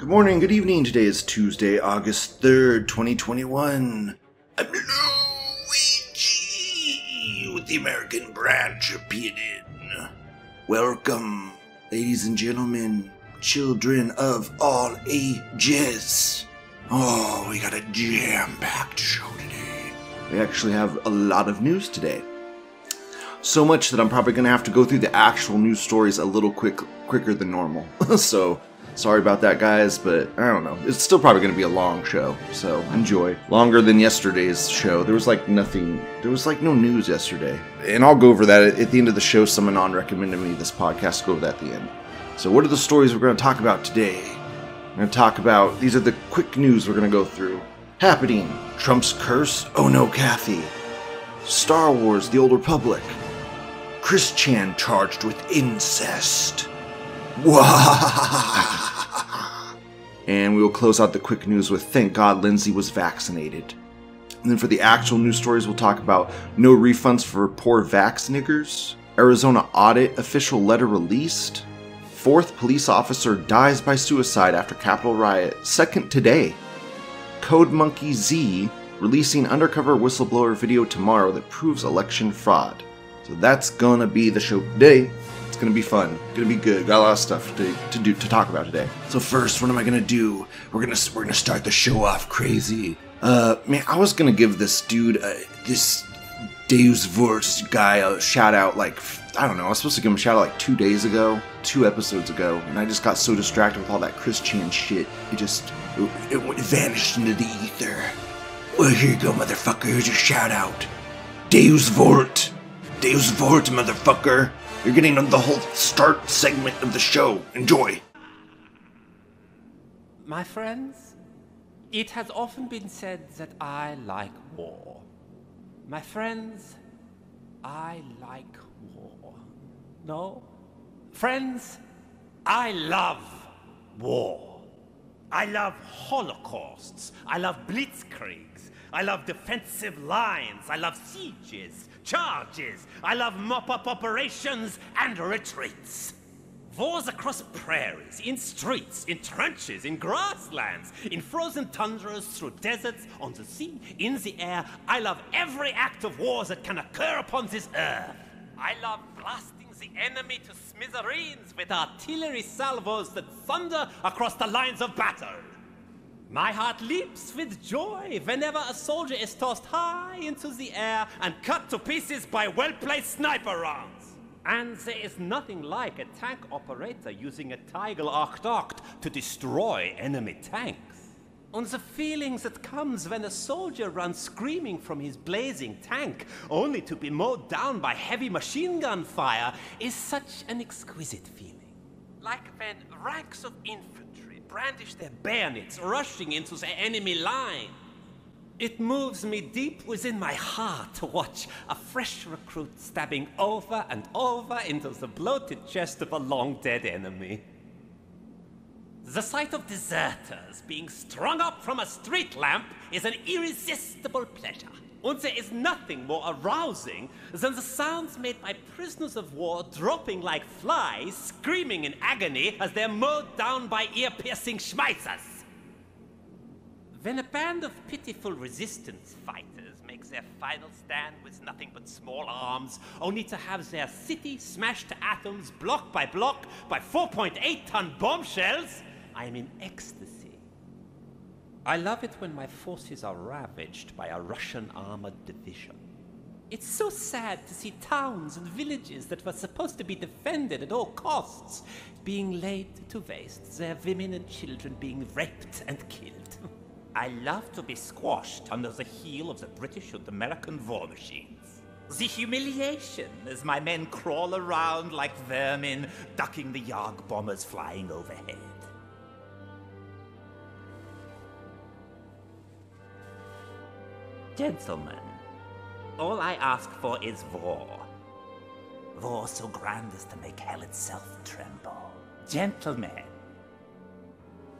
Good morning, good evening. Today is Tuesday, August 3rd, 2021. I'm Luigi with the American branch of PNN. Welcome, ladies and gentlemen, children of all ages. Oh, we got a jam packed show today. We actually have a lot of news today. So much that I'm probably going to have to go through the actual news stories a little quick quicker than normal. so, sorry about that guys, but I don't know. It's still probably going to be a long show. So, enjoy. Longer than yesterday's show. There was like nothing there was like no news yesterday. And I'll go over that at the end of the show. Someone on recommended me this podcast. Go over that at the end. So, what are the stories we're going to talk about today? We're going to talk about these are the quick news we're going to go through. Happening Trump's curse. Oh no, Kathy. Star Wars The Old Republic. Chris Chan charged with incest. And we will close out the quick news with thank God Lindsay was vaccinated. And then for the actual news stories, we'll talk about no refunds for poor vax niggers, Arizona audit official letter released, fourth police officer dies by suicide after Capitol riot, second today, Code Monkey Z releasing undercover whistleblower video tomorrow that proves election fraud. So that's gonna be the show today. Gonna be fun. Gonna be good. Got a lot of stuff to, to do to talk about today. So first, what am I gonna do? We're gonna we're gonna start the show off crazy. Uh, man, I was gonna give this dude uh, this Deus Vult guy a shout out like I don't know. I was supposed to give him a shout out like two days ago, two episodes ago, and I just got so distracted with all that Chris Chan shit. It just it, it, vanished into the ether. Well, here you go, motherfucker. Here's your shout out. Deus Vult. Deus Vult, motherfucker. You're getting on the whole start segment of the show. Enjoy. My friends, it has often been said that I like war. My friends, I like war. No? Friends, I love war. I love holocausts. I love blitzkriegs. I love defensive lines. I love sieges, charges. I love mop up operations and retreats. Wars across prairies, in streets, in trenches, in grasslands, in frozen tundras, through deserts, on the sea, in the air. I love every act of war that can occur upon this earth. I love blasting the enemy to smithereens with artillery salvos that thunder across the lines of battle. My heart leaps with joy whenever a soldier is tossed high into the air and cut to pieces by well placed sniper rounds. And there is nothing like a tank operator using a Tiger Oct to destroy enemy tanks. And the feeling that comes when a soldier runs screaming from his blazing tank, only to be mowed down by heavy machine gun fire, is such an exquisite feeling. Like when ranks of infantry brandish their bayonets, rushing into the enemy line. It moves me deep within my heart to watch a fresh recruit stabbing over and over into the bloated chest of a long dead enemy. The sight of deserters being strung up from a street lamp is an irresistible pleasure. And there is nothing more arousing than the sounds made by prisoners of war dropping like flies, screaming in agony as they're mowed down by ear piercing Schmeissers. When a band of pitiful resistance fighters makes their final stand with nothing but small arms, only to have their city smashed to atoms block by block by 4.8 ton bombshells, I am in ecstasy. I love it when my forces are ravaged by a Russian armored division. It's so sad to see towns and villages that were supposed to be defended at all costs being laid to waste, their women and children being raped and killed. I love to be squashed under the heel of the British and American war machines. The humiliation as my men crawl around like vermin, ducking the Yarg bombers flying overhead. Gentlemen, all I ask for is war. War so grand as to make hell itself tremble. Gentlemen,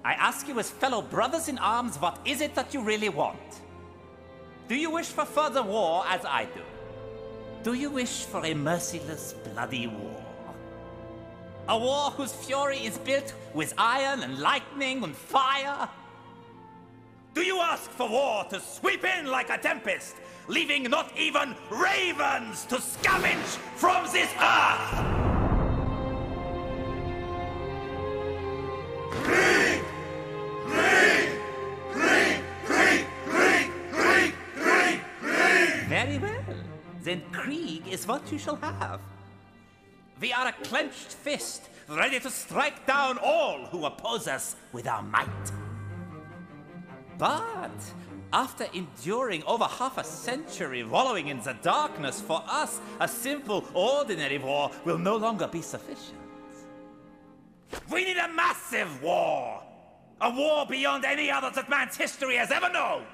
I ask you as fellow brothers in arms, what is it that you really want? Do you wish for further war as I do? Do you wish for a merciless, bloody war? A war whose fury is built with iron and lightning and fire? Do you ask for war to sweep in like a tempest, leaving not even ravens to scavenge from this earth? Very well. Then Krieg is what you shall have. We are a clenched fist, ready to strike down all who oppose us with our might. But after enduring over half a century wallowing in the darkness, for us, a simple, ordinary war will no longer be sufficient. We need a massive war! A war beyond any other that man's history has ever known!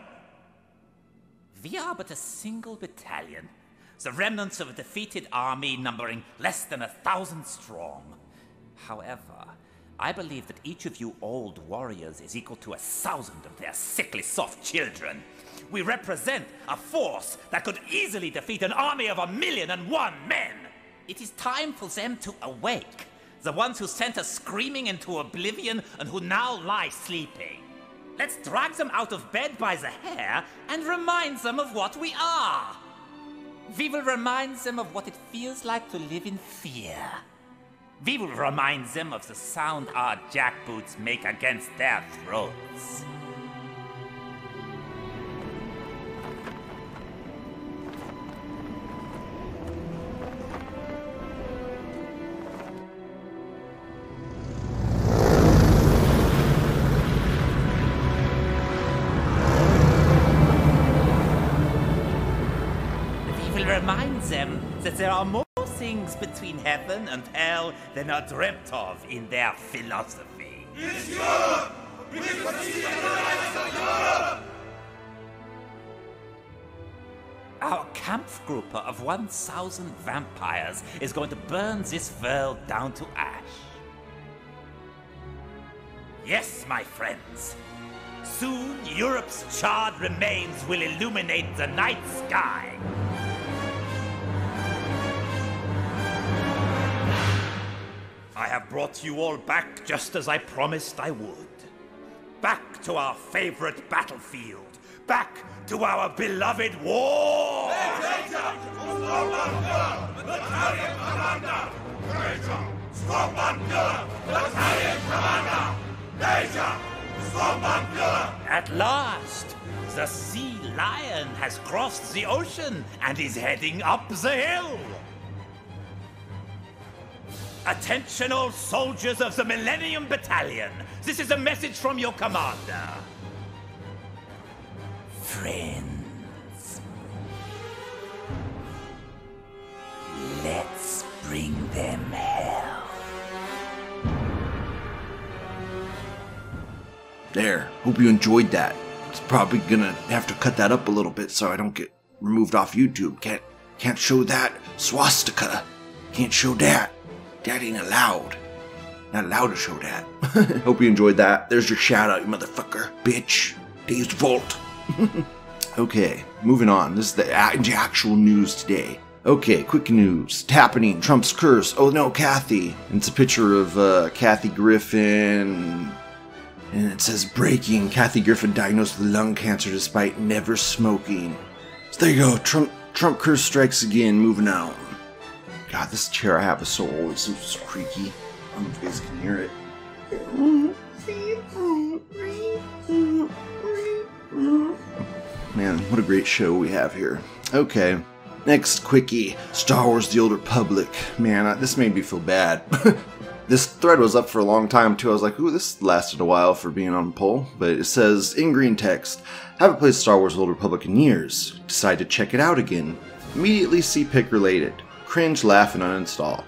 We are but a single battalion, the remnants of a defeated army numbering less than a thousand strong. However, I believe that each of you old warriors is equal to a thousand of their sickly soft children. We represent a force that could easily defeat an army of a million and one men. It is time for them to awake. The ones who sent us screaming into oblivion and who now lie sleeping. Let's drag them out of bed by the hair and remind them of what we are. We will remind them of what it feels like to live in fear. We will remind them of the sound our jackboots make against their throats. Than are dreamt of in their philosophy. Our Kampfgruppe of 1,000 vampires is going to burn this world down to ash. Yes, my friends. Soon, Europe's charred remains will illuminate the night sky. I have brought you all back just as I promised I would. Back to our favorite battlefield. Back to our beloved war! At last, the sea lion has crossed the ocean and is heading up the hill. Attention, all soldiers of the Millennium Battalion. This is a message from your commander. Friends, let's bring them hell. There. Hope you enjoyed that. It's probably gonna have to cut that up a little bit so I don't get removed off YouTube. Can't can't show that swastika. Can't show that. That ain't allowed. Not allowed to show that. Hope you enjoyed that. There's your shout out, you motherfucker. Bitch. Deus Vult. okay, moving on. This is the actual news today. Okay, quick news. It's happening. Trump's curse. Oh no, Kathy. And it's a picture of uh, Kathy Griffin. And it says breaking. Kathy Griffin diagnosed with lung cancer despite never smoking. So there you go. Trump Trump curse strikes again. Moving on. God, this chair I have is so old. It's so, so creaky. I don't know if you guys can hear it. Man, what a great show we have here. Okay, next quickie Star Wars The Old Republic. Man, I- this made me feel bad. this thread was up for a long time too. I was like, ooh, this lasted a while for being on pol. But it says in green text Haven't played Star Wars The Old Republic in years. Decide to check it out again. Immediately see pick related. Cringe, laugh, and uninstall.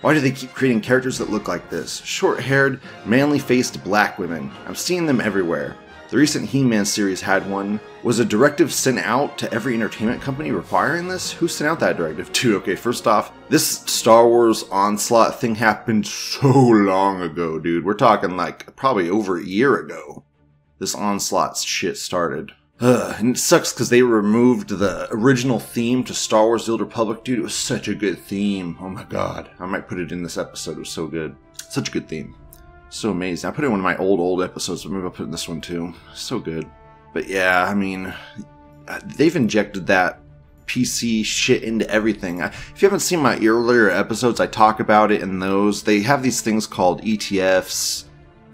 Why do they keep creating characters that look like this? Short haired, manly faced black women. I'm seeing them everywhere. The recent He Man series had one. Was a directive sent out to every entertainment company requiring this? Who sent out that directive to? Okay, first off, this Star Wars onslaught thing happened so long ago, dude. We're talking like probably over a year ago. This onslaught shit started. Ugh, and it sucks because they removed the original theme to Star Wars The Old Republic, dude. It was such a good theme. Oh my god. I might put it in this episode. It was so good. Such a good theme. So amazing. I put it in one of my old, old episodes, but maybe I'll put it in this one too. So good. But yeah, I mean, uh, they've injected that PC shit into everything. If you haven't seen my earlier episodes, I talk about it in those. They have these things called ETFs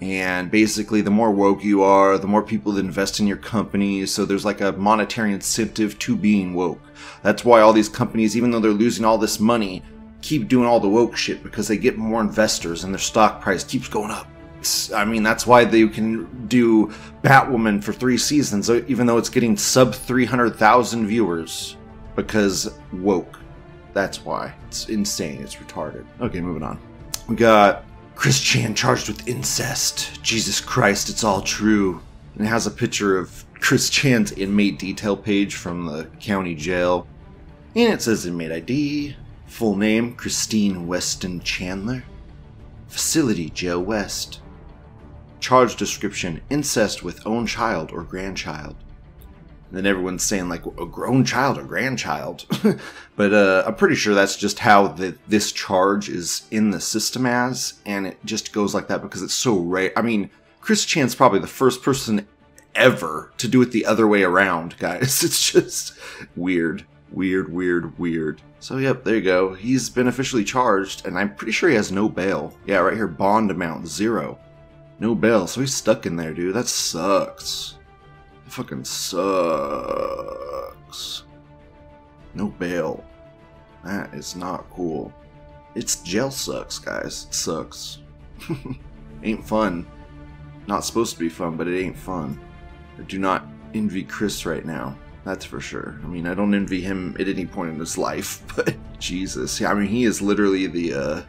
and basically, the more woke you are, the more people that invest in your company. So there's like a monetary incentive to being woke. That's why all these companies, even though they're losing all this money, keep doing all the woke shit because they get more investors and their stock price keeps going up. I mean, that's why they can do Batwoman for three seasons, even though it's getting sub 300,000 viewers because woke. That's why. It's insane. It's retarded. Okay, moving on. We got Chris Chan charged with incest. Jesus Christ, it's all true. And it has a picture of Chris Chan's inmate detail page from the county jail. And it says inmate ID, full name Christine Weston Chandler, facility Jail West, charge description incest with own child or grandchild then everyone's saying like a grown child or grandchild. But uh, i'm pretty sure that's just how the, this charge is in the system as and it just goes like that because it's so rare. I mean chris chan's probably the first person ever to do it the other way around guys. It's just weird weird weird weird. So yep there you go. He's been officially charged and i'm pretty sure he has no bail. Yeah right here bond amount zero. No bail so he's stuck in there dude. That sucks fucking sucks. No bail. That is not cool. It's jail sucks, guys. It sucks. ain't fun. Not supposed to be fun, but it ain't fun. I do not envy Chris right now. That's for sure. I mean, I don't envy him at any point in his life, but Jesus. Yeah, I mean, he is literally the uh,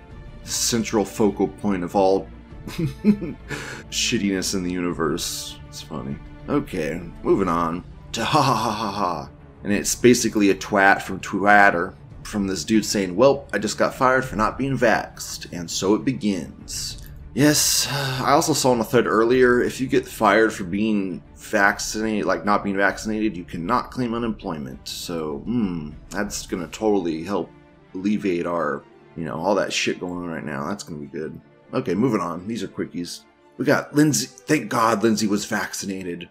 central focal point of all shittiness in the universe. It's funny. Okay, moving on to ha ha ha ha ha. And it's basically a twat from Twitter from this dude saying, Well, I just got fired for not being vaxxed. And so it begins. Yes, I also saw on a thread earlier if you get fired for being vaccinated, like not being vaccinated, you cannot claim unemployment. So, hmm, that's gonna totally help alleviate our, you know, all that shit going on right now. That's gonna be good. Okay, moving on. These are quickies. We got Lindsay. Thank God Lindsay was vaccinated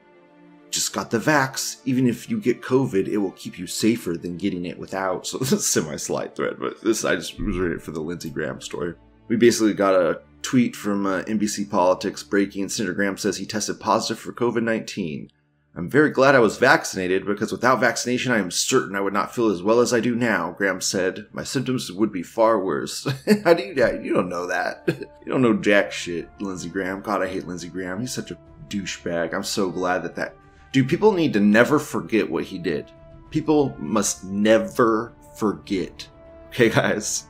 just got the vax. Even if you get COVID, it will keep you safer than getting it without. So this is semi-slight thread, but this I just was reading it for the Lindsey Graham story. We basically got a tweet from uh, NBC Politics breaking. Senator Graham says he tested positive for COVID 19. I'm very glad I was vaccinated because without vaccination, I am certain I would not feel as well as I do now, Graham said. My symptoms would be far worse. How do you, you don't know that. you don't know jack shit, Lindsey Graham. God, I hate Lindsey Graham. He's such a douchebag. I'm so glad that that do people need to never forget what he did? People must never forget. Okay, guys?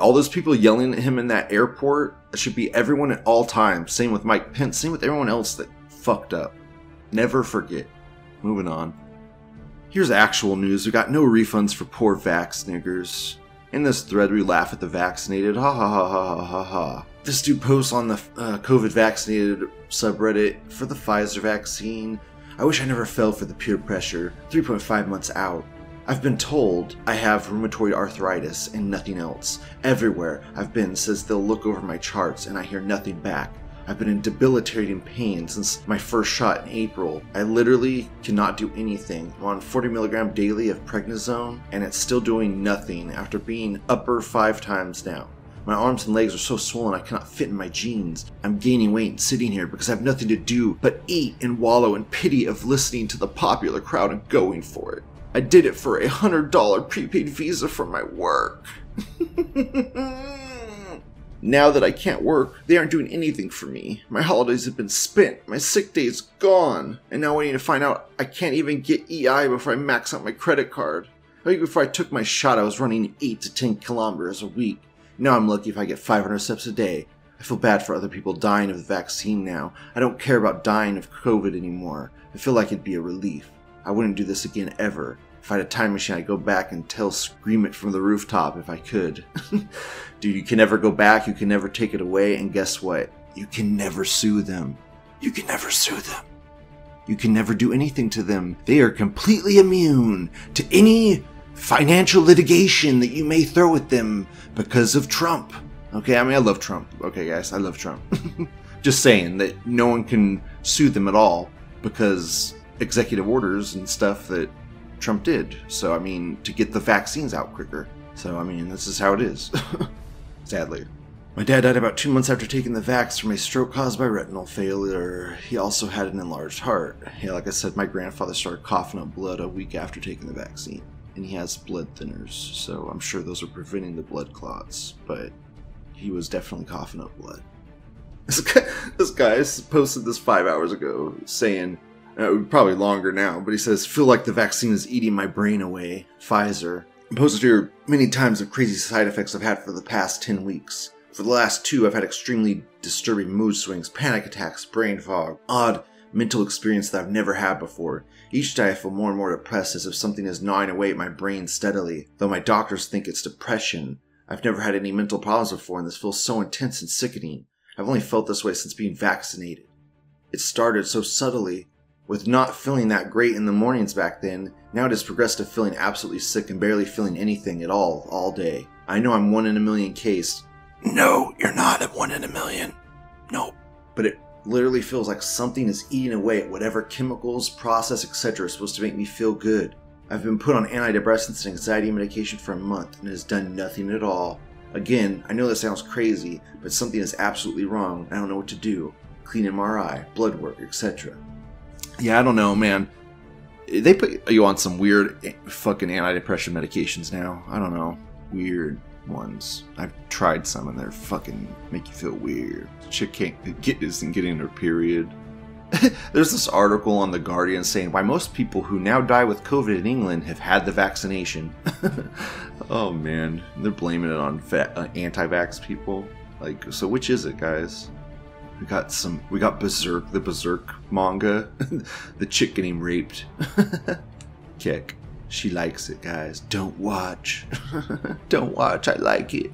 All those people yelling at him in that airport that should be everyone at all times. Same with Mike Pence. Same with everyone else that fucked up. Never forget. Moving on. Here's actual news. We got no refunds for poor vax niggers. In this thread, we laugh at the vaccinated. Ha ha ha ha ha ha. This dude posts on the uh, COVID vaccinated subreddit for the Pfizer vaccine. I wish I never fell for the peer pressure. 3.5 months out. I've been told I have rheumatoid arthritis and nothing else. Everywhere I've been says they'll look over my charts and I hear nothing back. I've been in debilitating pain since my first shot in April. I literally cannot do anything. I'm on 40 milligram daily of prednisone and it's still doing nothing after being upper five times now. My arms and legs are so swollen I cannot fit in my jeans. I'm gaining weight and sitting here because I have nothing to do but eat and wallow in pity of listening to the popular crowd and going for it. I did it for a hundred dollar prepaid visa from my work. now that I can't work, they aren't doing anything for me. My holidays have been spent, my sick days gone, and now I need to find out I can't even get EI before I max out my credit card. A week before I took my shot, I was running 8 to 10 kilometers a week. Now I'm lucky if I get 500 steps a day. I feel bad for other people dying of the vaccine now. I don't care about dying of COVID anymore. I feel like it'd be a relief. I wouldn't do this again ever. If I had a time machine, I'd go back and tell Scream It from the rooftop if I could. Dude, you can never go back, you can never take it away, and guess what? You can never sue them. You can never sue them. You can never do anything to them. They are completely immune to any financial litigation that you may throw at them because of Trump. Okay, I mean, I love Trump. Okay, guys, I love Trump. Just saying that no one can sue them at all because executive orders and stuff that Trump did. So, I mean, to get the vaccines out quicker. So, I mean, this is how it is. Sadly. My dad died about two months after taking the vax from a stroke caused by retinal failure. He also had an enlarged heart. Yeah, like I said, my grandfather started coughing up blood a week after taking the vaccine. And he has blood thinners, so I'm sure those are preventing the blood clots. But he was definitely coughing up blood. This guy, this guy posted this five hours ago saying, uh, probably longer now, but he says, feel like the vaccine is eating my brain away. Pfizer. posted here many times of crazy side effects I've had for the past 10 weeks. For the last two, I've had extremely disturbing mood swings, panic attacks, brain fog, odd mental experience that I've never had before. Each day I feel more and more depressed as if something is gnawing away at my brain steadily, though my doctors think it's depression. I've never had any mental problems before, and this feels so intense and sickening. I've only felt this way since being vaccinated. It started so subtly, with not feeling that great in the mornings back then. Now it has progressed to feeling absolutely sick and barely feeling anything at all all day. I know I'm one in a million case. No, you're not a one in a million. Nope. But it literally feels like something is eating away at whatever chemicals, process, etc. is supposed to make me feel good. I've been put on antidepressants and anxiety medication for a month and it has done nothing at all. Again, I know this sounds crazy, but something is absolutely wrong. I don't know what to do. Clean MRI, blood work, etc. Yeah, I don't know, man. They put you on some weird fucking antidepressant medications now. I don't know. Weird ones. I've tried some and they're fucking make you feel weird. The chick can't get isn't getting her period. There's this article on The Guardian saying why most people who now die with COVID in England have had the vaccination. oh man, they're blaming it on uh, anti-vax people. Like, so which is it, guys? We got some. We got Berserk, the Berserk manga, the chick getting raped. Kick. She likes it, guys. Don't watch. Don't watch. I like it.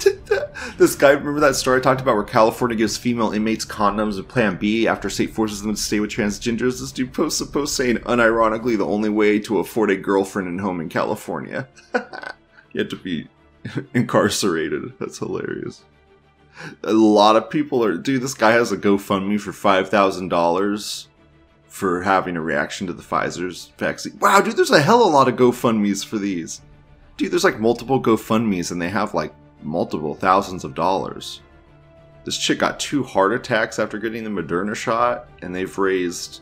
this guy, remember that story I talked about where California gives female inmates condoms and Plan B after state forces them to stay with transgenders? This dude posts a post saying, unironically, the only way to afford a girlfriend and home in California. you have to be incarcerated. That's hilarious. A lot of people are, dude, this guy has a GoFundMe for $5,000 for having a reaction to the Pfizer's vaccine. Wow, dude, there's a hell of a lot of GoFundMe's for these. Dude, there's like multiple GoFundMe's and they have like multiple thousands of dollars. This chick got two heart attacks after getting the Moderna shot, and they've raised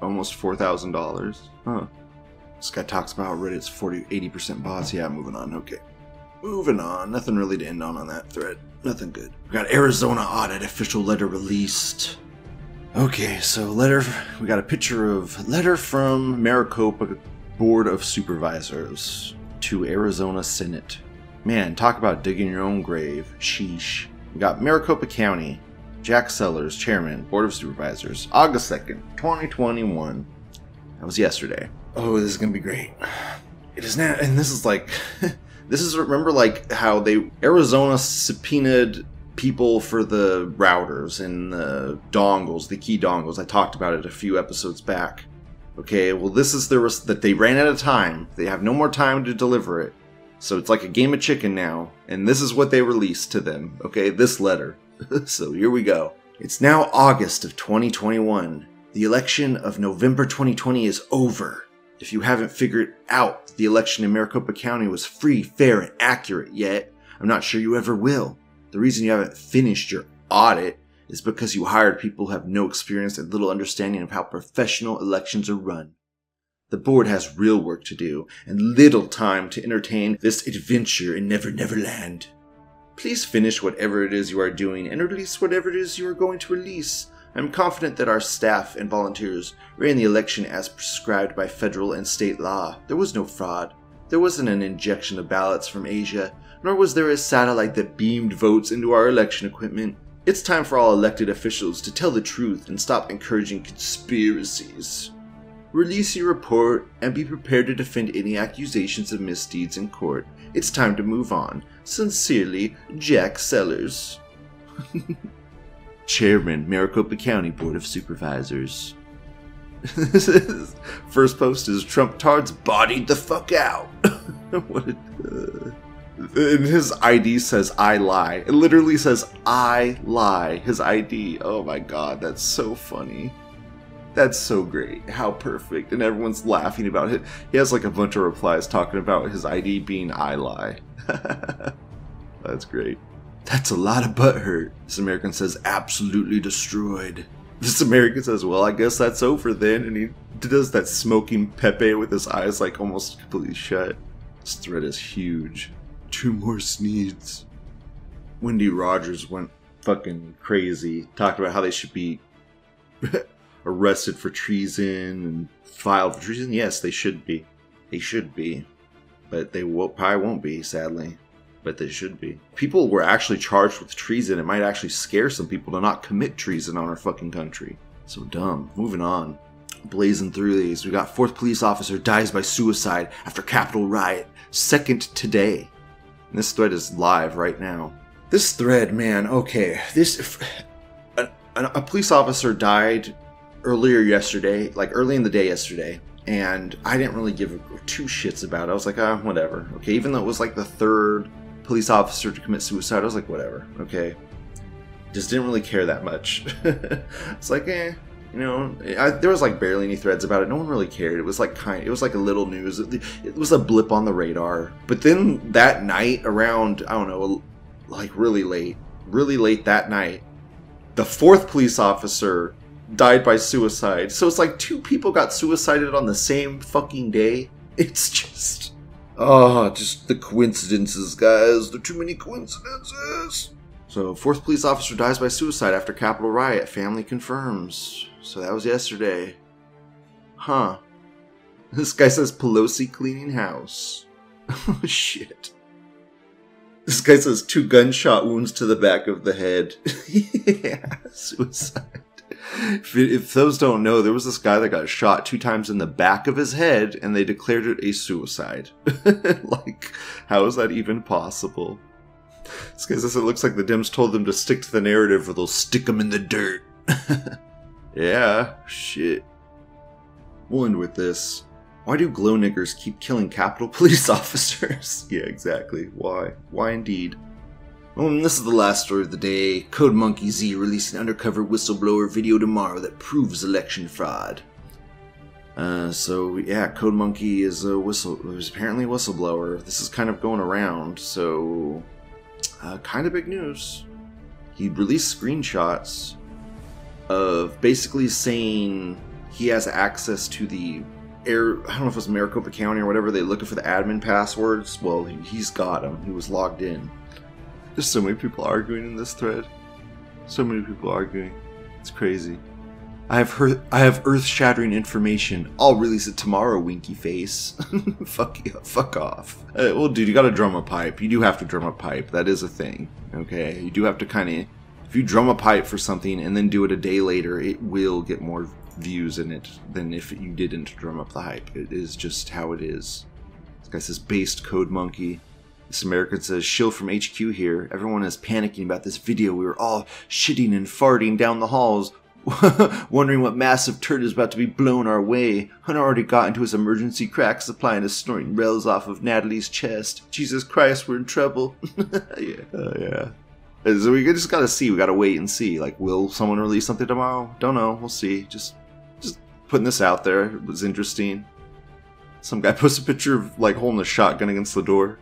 almost four thousand dollars. Huh. This guy talks about Reddit's 40 80% bots. Yeah, moving on. Okay. Moving on. Nothing really to end on on that thread. Nothing good. We got Arizona audit official letter released. Okay, so letter. We got a picture of letter from Maricopa Board of Supervisors to Arizona Senate. Man, talk about digging your own grave. Sheesh. We got Maricopa County, Jack Sellers, Chairman, Board of Supervisors, August 2nd, 2021. That was yesterday. Oh, this is gonna be great. It is now, and this is like, this is remember like how they Arizona subpoenaed people for the routers and the dongles, the key dongles. I talked about it a few episodes back. Okay, well, this is the res- that they ran out of time. They have no more time to deliver it. So it's like a game of chicken now, and this is what they released to them. Okay, this letter. so here we go. It's now August of 2021. The election of November 2020 is over. If you haven't figured out the election in Maricopa County was free, fair, and accurate yet, I'm not sure you ever will. The reason you haven't finished your audit is because you hired people who have no experience and little understanding of how professional elections are run. The board has real work to do and little time to entertain this adventure in Never Never Land. Please finish whatever it is you are doing and release whatever it is you are going to release. I'm confident that our staff and volunteers ran the election as prescribed by federal and state law. There was no fraud. There wasn't an injection of ballots from Asia nor was there a satellite that beamed votes into our election equipment. It's time for all elected officials to tell the truth and stop encouraging conspiracies. Release your report and be prepared to defend any accusations of misdeeds in court. It's time to move on. Sincerely, Jack Sellers. Chairman, Maricopa County Board of Supervisors. First post is Trump tards bodied the fuck out. what a, uh, and his ID says I lie. It literally says I lie. His ID. Oh my god, that's so funny. That's so great. How perfect. And everyone's laughing about it. He has like a bunch of replies talking about his ID being I lie. that's great. That's a lot of butt hurt. This American says absolutely destroyed. This American says, well, I guess that's over then. And he does that smoking Pepe with his eyes like almost completely shut. This threat is huge. Two more sneeds. Wendy Rogers went fucking crazy. Talked about how they should be arrested for treason and filed for treason. Yes, they should be. They should be. But they will, probably won't be, sadly. But they should be. People were actually charged with treason. It might actually scare some people to not commit treason on our fucking country. So dumb. Moving on. Blazing through these. We got fourth police officer dies by suicide after Capitol riot. Second today. And this thread is live right now. This thread, man, okay. This. A, a police officer died earlier yesterday, like early in the day yesterday, and I didn't really give two shits about it. I was like, ah, whatever. Okay, even though it was like the third police officer to commit suicide, I was like, whatever. Okay, just didn't really care that much. it's like, eh, you know, I, there was like barely any threads about it. No one really cared. It was like kind, it was like a little news. It, it was a blip on the radar. But then that night, around I don't know, like really late, really late that night, the fourth police officer died by suicide. So it's like two people got suicided on the same fucking day. It's just. Oh, just the coincidences, guys. There are too many coincidences. So, fourth police officer dies by suicide after Capitol riot. Family confirms. So that was yesterday. Huh. This guy says Pelosi cleaning house. Oh, shit. This guy says two gunshot wounds to the back of the head. yeah, suicide if, if, those don't know, there was this guy that got shot two times in the back of his head, and they declared it a suicide. like, how is that even possible? Guy says it looks like the Dems told them to stick to the narrative, or they'll stick them in the dirt. yeah, shit. We'll end with this. Why do glow niggers keep killing Capitol Police officers? yeah, exactly. Why? Why indeed? Well, this is the last story of the day. Code Monkey Z releasing undercover whistleblower video tomorrow that proves election fraud. Uh, so yeah, Code Monkey is a whistle. Is apparently a whistleblower. This is kind of going around. So, uh, kind of big news. He released screenshots of basically saying he has access to the air. I don't know if it was Maricopa County or whatever. They looking for the admin passwords. Well, he's got them. He was logged in. There's so many people arguing in this thread. So many people arguing. It's crazy. I have heard, I have earth-shattering information. I'll release it tomorrow, winky face. fuck you, fuck off. Uh, well, dude, you gotta drum a pipe. You do have to drum a pipe. That is a thing. Okay, you do have to kind of. If you drum a pipe for something and then do it a day later, it will get more views in it than if you didn't drum up the hype. It is just how it is. This guy says based code monkey. This American says, Shill from HQ here. Everyone is panicking about this video. We were all shitting and farting down the halls, wondering what massive turd is about to be blown our way. Hunter already got into his emergency crack supply and is snorting rails off of Natalie's chest. Jesus Christ, we're in trouble. yeah, uh, yeah. So we just gotta see. We gotta wait and see. Like, will someone release something tomorrow? Don't know. We'll see. Just, just putting this out there. It was interesting. Some guy posted a picture of like holding a shotgun against the door.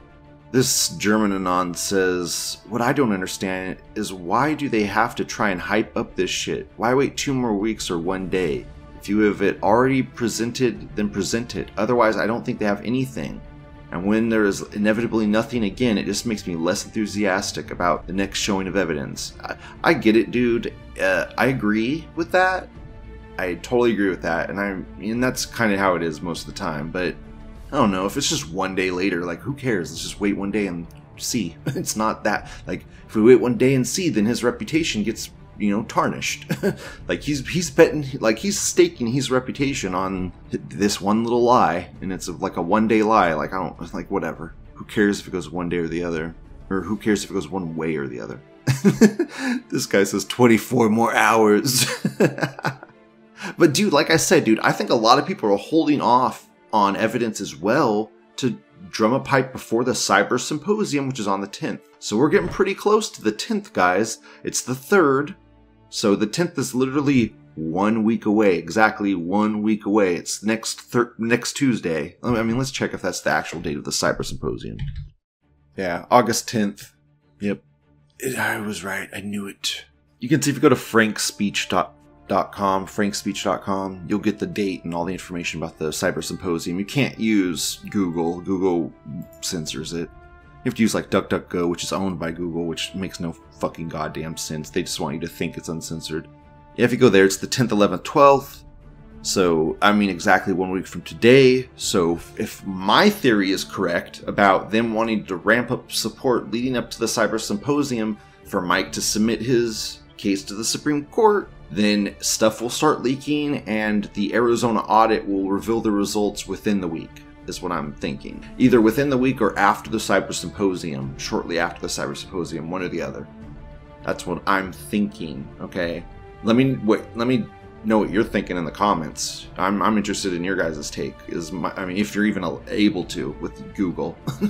This German Anon says, What I don't understand is why do they have to try and hype up this shit? Why wait two more weeks or one day? If you have it already presented, then present it. Otherwise, I don't think they have anything. And when there is inevitably nothing again, it just makes me less enthusiastic about the next showing of evidence. I, I get it, dude. Uh, I agree with that. I totally agree with that, and I and that's kind of how it is most of the time. But I don't know if it's just one day later. Like, who cares? Let's just wait one day and see. it's not that like if we wait one day and see, then his reputation gets you know tarnished. like he's he's betting like he's staking his reputation on this one little lie, and it's like a one day lie. Like I don't like whatever. Who cares if it goes one day or the other, or who cares if it goes one way or the other? this guy says 24 more hours. but dude, like I said, dude, I think a lot of people are holding off on evidence as well to drum a pipe before the Cyber Symposium, which is on the 10th. So we're getting pretty close to the 10th, guys. It's the 3rd. So the 10th is literally one week away, exactly one week away. It's next thir- next Tuesday. I mean, let's check if that's the actual date of the Cyber Symposium. Yeah, August 10th. Yep. It, I was right. I knew it. You can see if you go to frankspeech.com, frankspeech.com, you'll get the date and all the information about the Cyber Symposium. You can't use Google. Google censors it. You have to use like DuckDuckGo, which is owned by Google, which makes no fucking goddamn sense. They just want you to think it's uncensored. Yeah, if you go there, it's the 10th, 11th, 12th. So, I mean, exactly one week from today. So, if my theory is correct about them wanting to ramp up support leading up to the Cyber Symposium for Mike to submit his case to the Supreme Court, then stuff will start leaking and the Arizona audit will reveal the results within the week, is what I'm thinking. Either within the week or after the Cyber Symposium, shortly after the Cyber Symposium, one or the other. That's what I'm thinking, okay? Let me wait. Let me know what you're thinking in the comments. I'm, I'm interested in your guys' take. Is my, I mean, if you're even able to with Google.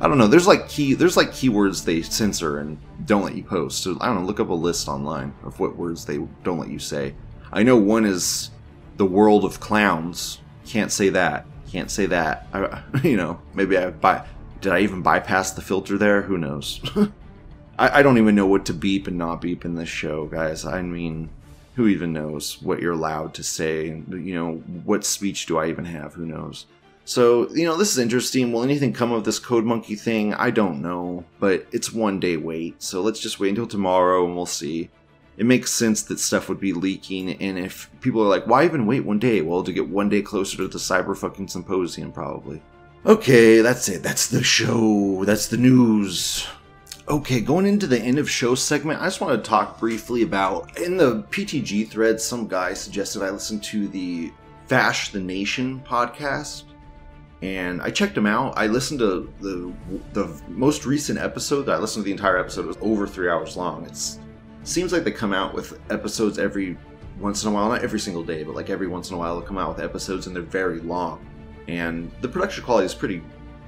I don't know. There's like key. There's like keywords they censor and don't let you post. So I don't know. Look up a list online of what words they don't let you say. I know one is the world of clowns. Can't say that. Can't say that. I, you know, maybe I by did I even bypass the filter there? Who knows? I, I don't even know what to beep and not beep in this show, guys. I mean, who even knows what you're allowed to say? You know, what speech do I even have? Who knows? So, you know, this is interesting. Will anything come of this Code Monkey thing? I don't know, but it's one day wait. So let's just wait until tomorrow and we'll see. It makes sense that stuff would be leaking, and if people are like, why even wait one day? Well, to get one day closer to the cyber fucking symposium, probably. Okay, that's it. That's the show. That's the news. Okay, going into the end of show segment, I just want to talk briefly about in the PTG thread. Some guy suggested I listen to the Fash the Nation podcast, and I checked them out. I listened to the the most recent episode. I listened to the entire episode. It was over three hours long. It's seems like they come out with episodes every once in a while, not every single day, but like every once in a while they'll come out with episodes, and they're very long. And the production quality is pretty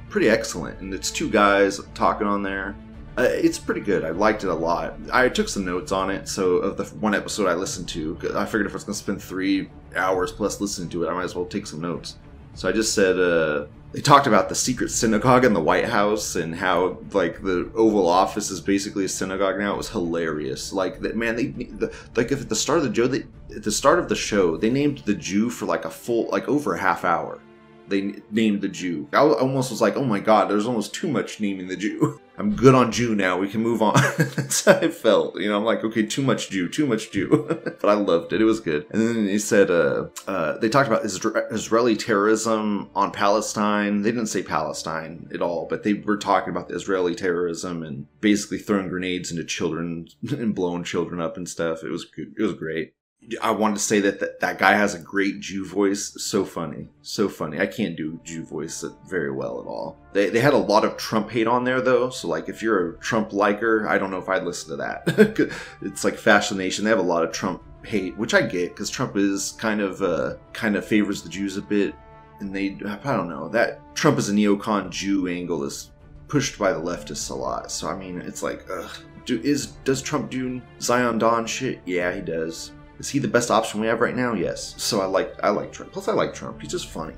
pretty excellent. And it's two guys talking on there uh, it's pretty good. I liked it a lot. I took some notes on it. So of the one episode I listened to, I figured if I was going to spend three hours plus listening to it, I might as well take some notes. So I just said uh, they talked about the secret synagogue in the White House and how like the Oval Office is basically a synagogue now. It was hilarious. Like that man, they the, like if at the start of the show, they, at the start of the show, they named the Jew for like a full like over a half hour they named the Jew. I almost was like, oh my god, there's almost too much naming the Jew. I'm good on Jew now. We can move on. That's how I felt. You know, I'm like, okay, too much Jew, too much Jew. but I loved it. It was good. And then he said, uh, uh, they talked about Israeli terrorism on Palestine. They didn't say Palestine at all, but they were talking about the Israeli terrorism and basically throwing grenades into children and blowing children up and stuff. It was good. It was great. I wanted to say that, that that guy has a great Jew voice. So funny. So funny. I can't do Jew voice very well at all. They, they had a lot of Trump hate on there, though. So, like, if you're a Trump liker, I don't know if I'd listen to that. it's like Fascination. They have a lot of Trump hate, which I get because Trump is kind of uh, kind of favors the Jews a bit. And they, I don't know, that Trump is a neocon Jew angle is pushed by the leftists a lot. So, I mean, it's like, ugh. Do, is does Trump do Zion Don shit? Yeah, he does is he the best option we have right now? Yes. So I like I like Trump. Plus I like Trump. He's just funny.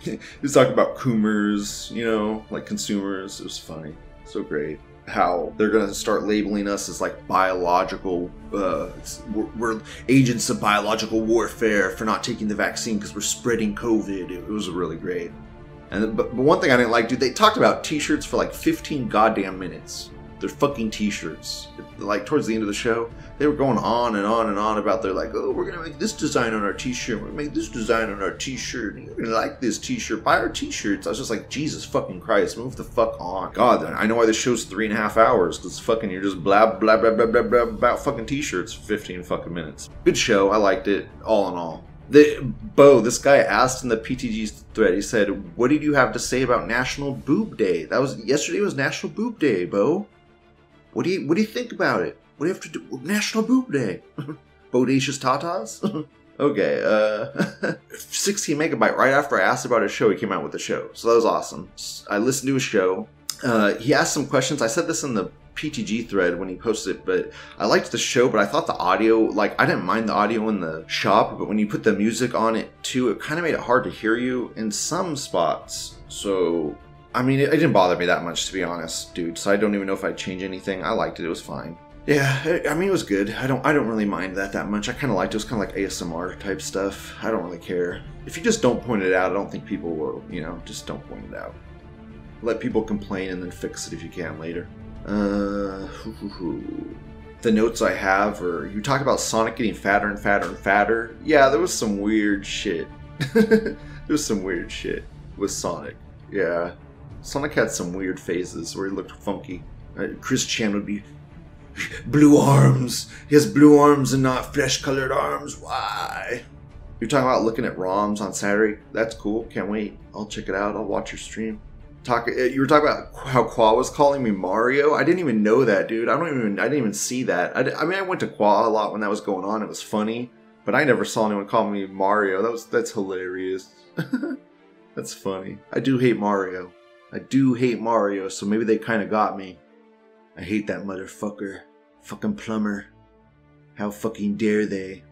He's talking about coomers, you know, like consumers. It was funny. So great. How they're gonna start labeling us as like biological, uh, we're, we're agents of biological warfare for not taking the vaccine because we're spreading COVID. It, it was really great. And but, but one thing I didn't like, dude, they talked about T-shirts for like 15 goddamn minutes. They're fucking T-shirts. Like towards the end of the show, they were going on and on and on about their like, oh, we're gonna make this design on our T-shirt. We're gonna make this design on our T-shirt. You're gonna like this T-shirt. Buy our T-shirts. I was just like, Jesus fucking Christ, move the fuck on. God, I know why this show's three and a half hours because fucking you're just blah blah blah blah blah blah about fucking T-shirts for 15 fucking minutes. Good show. I liked it. All in all. The, Bo, this guy asked in the PTG thread. He said, "What did you have to say about National Boob Day? That was yesterday. Was National Boob Day, Bo? What do you What do you think about it?" What do you have to do? National Boob Day. Bodacious tatas? Okay, uh, 16 megabyte. Right after I asked about his show, he came out with a show, so that was awesome. I listened to his show. Uh, he asked some questions. I said this in the PTG thread when he posted it, but I liked the show, but I thought the audio, like, I didn't mind the audio in the shop, but when you put the music on it too, it kind of made it hard to hear you in some spots. So, I mean, it, it didn't bother me that much, to be honest, dude. So I don't even know if I'd change anything. I liked it. It was fine. Yeah, I mean it was good. I don't I don't really mind that that much. I kind of liked it. It was kind of like ASMR type stuff. I don't really care. If you just don't point it out, I don't think people will. You know, just don't point it out. Let people complain and then fix it if you can later. Uh, the notes I have are you talk about Sonic getting fatter and fatter and fatter. Yeah, there was some weird shit. there was some weird shit with Sonic. Yeah, Sonic had some weird phases where he looked funky. Uh, Chris Chan would be blue arms. He has blue arms and not flesh colored arms. Why? You're talking about looking at ROMs on Saturday. That's cool. Can't wait. I'll check it out. I'll watch your stream. Talk. Uh, you were talking about how Qua was calling me Mario. I didn't even know that, dude. I don't even. I didn't even see that. I, I mean, I went to Qua a lot when that was going on. It was funny, but I never saw anyone call me Mario. That was that's hilarious. that's funny. I do hate Mario. I do hate Mario. So maybe they kind of got me. I hate that motherfucker. Fucking plumber. How fucking dare they?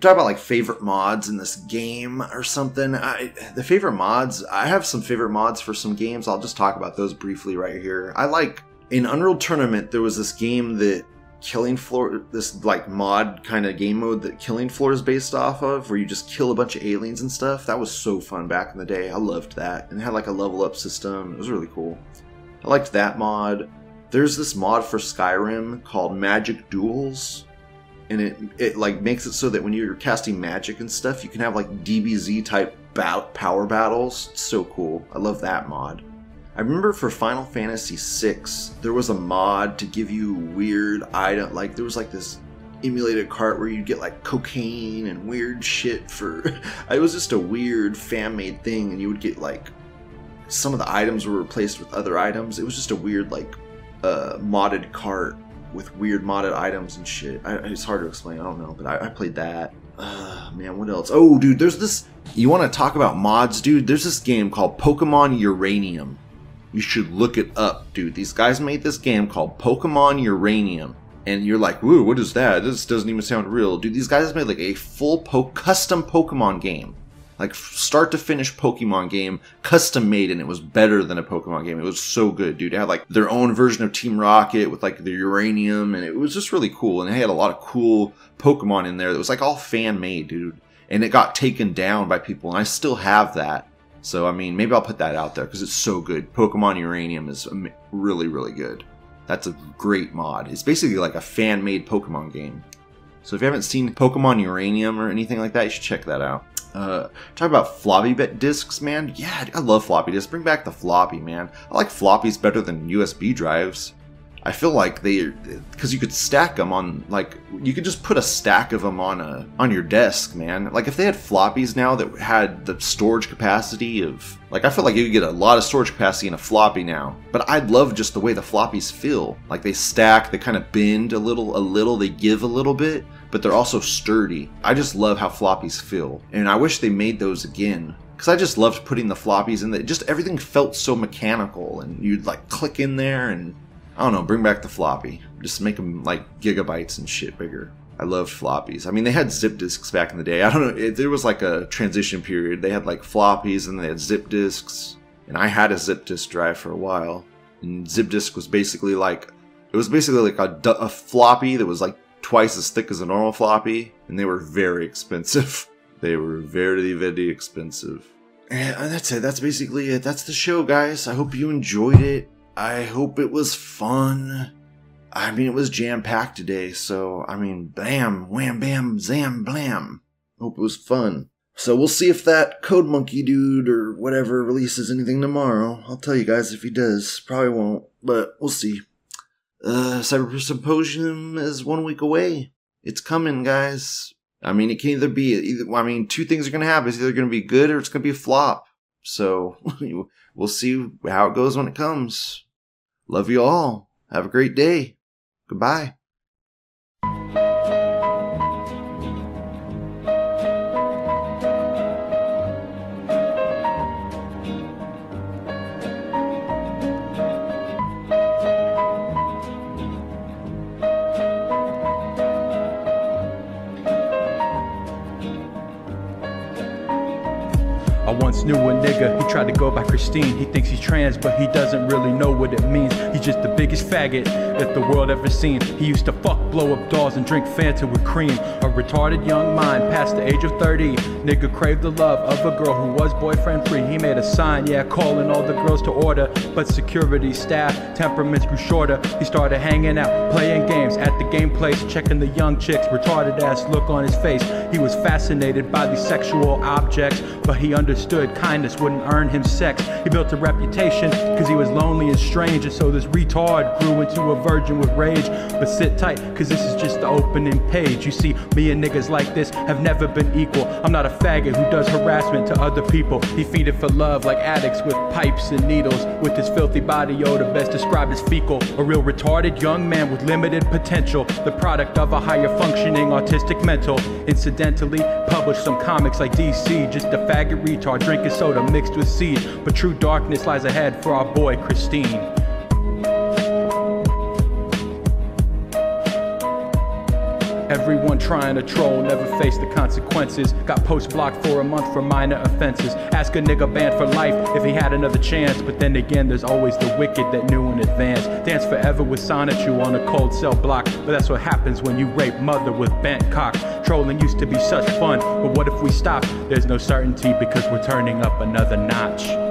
Talk about like favorite mods in this game or something. I the favorite mods. I have some favorite mods for some games. I'll just talk about those briefly right here. I like in Unreal Tournament. There was this game that Killing Floor, this like mod kind of game mode that Killing Floor is based off of, where you just kill a bunch of aliens and stuff. That was so fun back in the day. I loved that, and it had like a level up system. It was really cool. I liked that mod. There's this mod for Skyrim called Magic Duels, and it it like makes it so that when you're casting magic and stuff, you can have like DBZ type bout power battles. It's so cool. I love that mod. I remember for Final Fantasy VI, there was a mod to give you weird item. Like there was like this emulated cart where you'd get like cocaine and weird shit for. it was just a weird fan made thing, and you would get like some of the items were replaced with other items. It was just a weird like uh, modded cart with weird modded items and shit. I, it's hard to explain. I don't know, but I, I played that. Uh, man, what else? Oh, dude, there's this. You want to talk about mods, dude? There's this game called Pokemon Uranium. You should look it up, dude. These guys made this game called Pokemon Uranium. And you're like, woo, what is that? This doesn't even sound real. Dude, these guys made like a full po- custom Pokemon game like start to finish Pokemon game, custom made, and it was better than a Pokemon game. It was so good, dude. It had like their own version of Team Rocket with like the uranium, and it was just really cool. And they had a lot of cool Pokemon in there that was like all fan made, dude. And it got taken down by people, and I still have that. So I mean, maybe I'll put that out there because it's so good. Pokemon Uranium is really, really good. That's a great mod. It's basically like a fan made Pokemon game. So if you haven't seen Pokemon Uranium or anything like that, you should check that out. Uh, talk about floppy disks, man. Yeah, I love floppy disks. Bring back the floppy, man. I like floppies better than USB drives. I feel like they, because you could stack them on, like, you could just put a stack of them on a on your desk, man. Like if they had floppies now that had the storage capacity of, like, I feel like you could get a lot of storage capacity in a floppy now. But I love just the way the floppies feel. Like they stack, they kind of bend a little, a little, they give a little bit but they're also sturdy. I just love how floppies feel, and I wish they made those again. Because I just loved putting the floppies in there. Just everything felt so mechanical, and you'd like click in there, and I don't know, bring back the floppy. Just make them like gigabytes and shit bigger. I loved floppies. I mean, they had zip disks back in the day. I don't know. It, there was like a transition period. They had like floppies and they had zip disks. And I had a zip disk drive for a while. And zip disk was basically like, it was basically like a, a floppy that was like twice as thick as a normal floppy, and they were very expensive. they were very, very expensive. And that's it. That's basically it. That's the show, guys. I hope you enjoyed it. I hope it was fun. I mean, it was jam packed today, so I mean, bam, wham, bam, zam, blam. Hope it was fun. So we'll see if that Code Monkey dude or whatever releases anything tomorrow. I'll tell you guys if he does. Probably won't, but we'll see. Uh, Cyber Symposium is one week away. It's coming, guys. I mean, it can either be either. I mean, two things are going to happen. It's either going to be good or it's going to be a flop. So we'll see how it goes when it comes. Love you all. Have a great day. Goodbye. Knew a nigga. He tried to go by Christine. He thinks he's trans, but he doesn't really know what it means. He's just the biggest faggot that the world ever seen. He used to fuck, blow up dolls, and drink Fanta with cream. A retarded young mind past the age of 30. Nigga craved the love of a girl who was boyfriend free. He made a sign, yeah, calling all the girls to order. But security staff temperaments grew shorter. He started hanging out, playing games at the game place, checking the young chicks. Retarded ass look on his face. He was fascinated by these sexual objects, but he understood kindness wouldn't earn him sex. He built a reputation because he was lonely and strange, and so this retard grew into a virgin with rage. But sit tight, cause this is just the opening page. You see, me and niggas like this have never been equal. I'm not a faggot who does harassment to other people. He feed it for love like addicts with pipes and needles. With his filthy body odor, best described as fecal. A real retarded young man with limited potential. The product of a higher functioning autistic mental. Incidentally, published some comics like DC. Just a faggot retard drinking soda mixed with seed. But true darkness lies ahead for our boy Christine. Everyone trying to troll never faced the consequences. Got post blocked for a month for minor offenses. Ask a nigga banned for life if he had another chance. But then again, there's always the wicked that knew in advance. Dance forever with Sonichu on a cold cell block. But that's what happens when you rape mother with bent cock. Trolling used to be such fun, but what if we stop? There's no certainty because we're turning up another notch.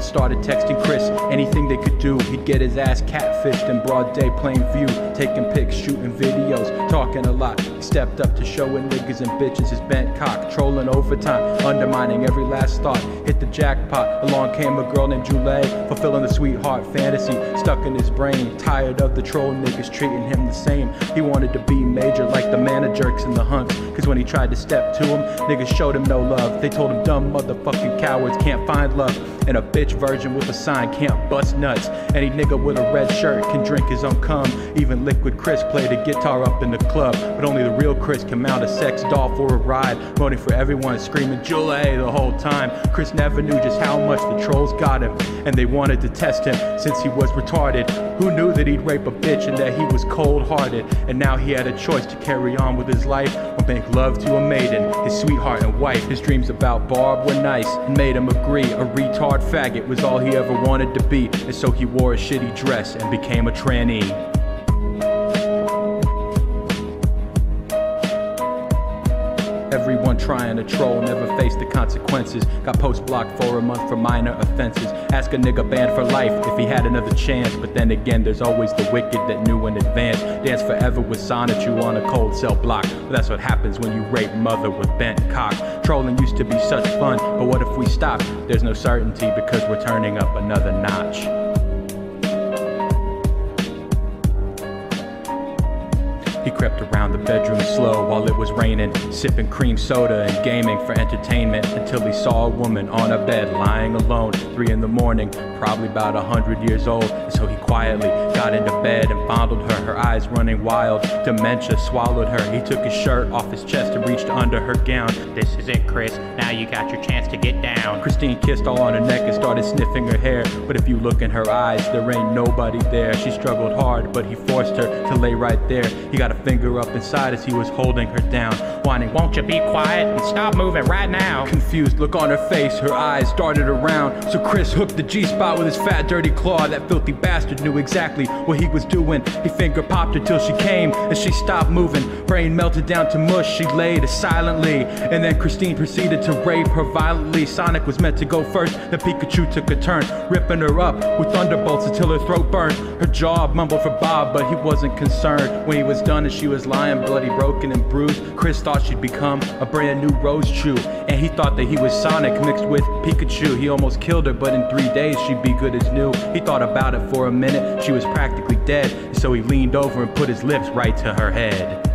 Started texting Chris anything they could do. He'd get his ass catfished in broad day, plain view, taking pics, shooting videos, talking a lot. He stepped up to showing niggas and bitches his bent cock, trolling overtime, undermining every last thought. Hit the jackpot. Along came a girl named Julie, fulfilling the sweetheart fantasy stuck in his brain. Tired of the troll niggas treating him the same. He wanted to be major like the man of jerks and the hunks. Cause when he tried to step to him, niggas showed him no love. They told him dumb motherfucking cowards can't find love. And a bitch virgin with a sign can't bust nuts. Any nigga with a red shirt can drink his own cum. Even Liquid Chris played a guitar up in the club. But only the real Chris can mount a sex doll for a ride. Voting for everyone screaming Julie the whole time. Chris never knew just how much the trolls got him. And they wanted to test him since he was retarded. Who knew that he'd rape a bitch and that he was cold hearted? And now he had a choice to carry on with his life or make love to a maiden, his sweetheart and wife. His dreams about Barb were nice and made him agree. A retard faggot was all he ever wanted to be. And so he wore a shitty dress and became a tranny. Everyone trying to troll never face the consequences. Got post blocked for a month for minor offenses. Ask a nigga banned for life if he had another chance. But then again, there's always the wicked that knew in advance. Dance forever with Sonichu on a cold cell block. But that's what happens when you rape mother with bent cock. Trolling used to be such fun, but what if we stop? There's no certainty because we're turning up another notch. He crept around the bedroom slow while it was raining, sipping cream soda and gaming for entertainment until he saw a woman on a bed lying alone, three in the morning, probably about a hundred years old. And so he quietly got into bed and fondled her, her eyes running wild. Dementia swallowed her. He took his shirt off his chest and reached under her gown. This is it, Chris. Now you got your chance to get down. Christine kissed all on her neck and started sniffing her hair. But if you look in her eyes, there ain't nobody there. She struggled hard, but he forced her to lay right there. He got a finger up inside as he was holding her down, whining, Won't you be quiet and stop moving right now? Confused look on her face, her eyes darted around. So Chris hooked the G spot with his fat, dirty claw. That filthy bastard knew exactly what he was doing. He finger popped her till she came and she stopped moving. Brain melted down to mush, she laid silently. And then Christine proceeded to rape her violently. Sonic was meant to go first, then Pikachu took a turn, ripping her up with thunderbolts until her throat burned. Her jaw mumbled for Bob, but he wasn't concerned. When he was done and she was lying, bloody, broken, and bruised, Chris thought she'd become a brand new Rosechu. And he thought that he was Sonic mixed with Pikachu. He almost killed her, but in three days she'd be good as new. He thought about it for a minute, she was practically dead. So he leaned over and put his lips right to her head.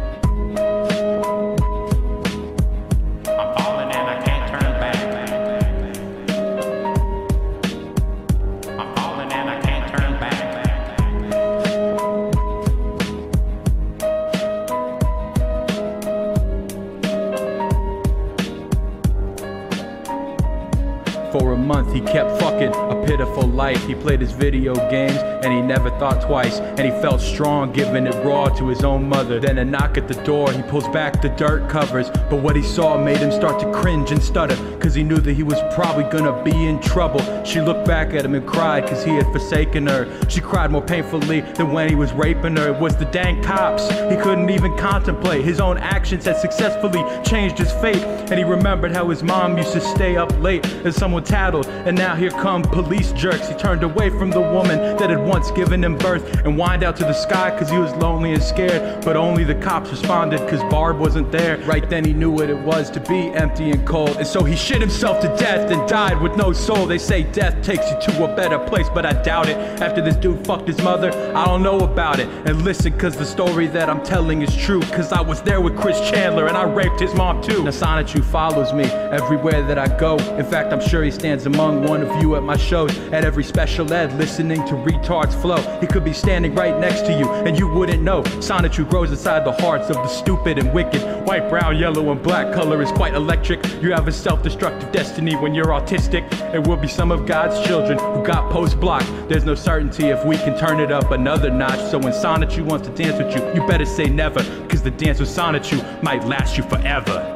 He kept fucking a pitiful life. He played his video games and he never thought twice. And he felt strong giving it raw to his own mother. Then a knock at the door, he pulls back the dirt covers. But what he saw made him start to cringe and stutter. Cause he knew that he was probably gonna be in trouble. She looked back at him and cried cause he had forsaken her. She cried more painfully than when he was raping her. It was the dang cops. He couldn't even contemplate. His own actions had successfully changed his fate. And he remembered how his mom used to stay up late and someone tattled. And now here come police jerks. He turned away from the woman that had once given him birth and whined out to the sky cause he was lonely and scared. But only the cops responded cause Barb wasn't there. Right then he knew what it was to be empty and cold. And so he shit himself to death and died with no soul. They say death takes you to a better place, but I doubt it. After this dude fucked his mother, I don't know about it. And listen, cause the story that I'm telling is true. Cause I was there with Chris Chandler and I raped his mom too. Now Sonichu follows me everywhere that I go. In fact, I'm sure he stands among one of you at my shows. At every special ed, listening to retards flow. He could be standing right next to you and you wouldn't know. Sonichu grows inside the hearts of the stupid and wicked. White, brown, yellow, and black color is quite electric. You have a self destructive destiny when you're autistic. It will be some of God's children who got post blocked. There's no certainty if we can turn it up another notch. So when Sonichu wants to dance with you, you better say never. Cause the dance with Sonichu might last you forever.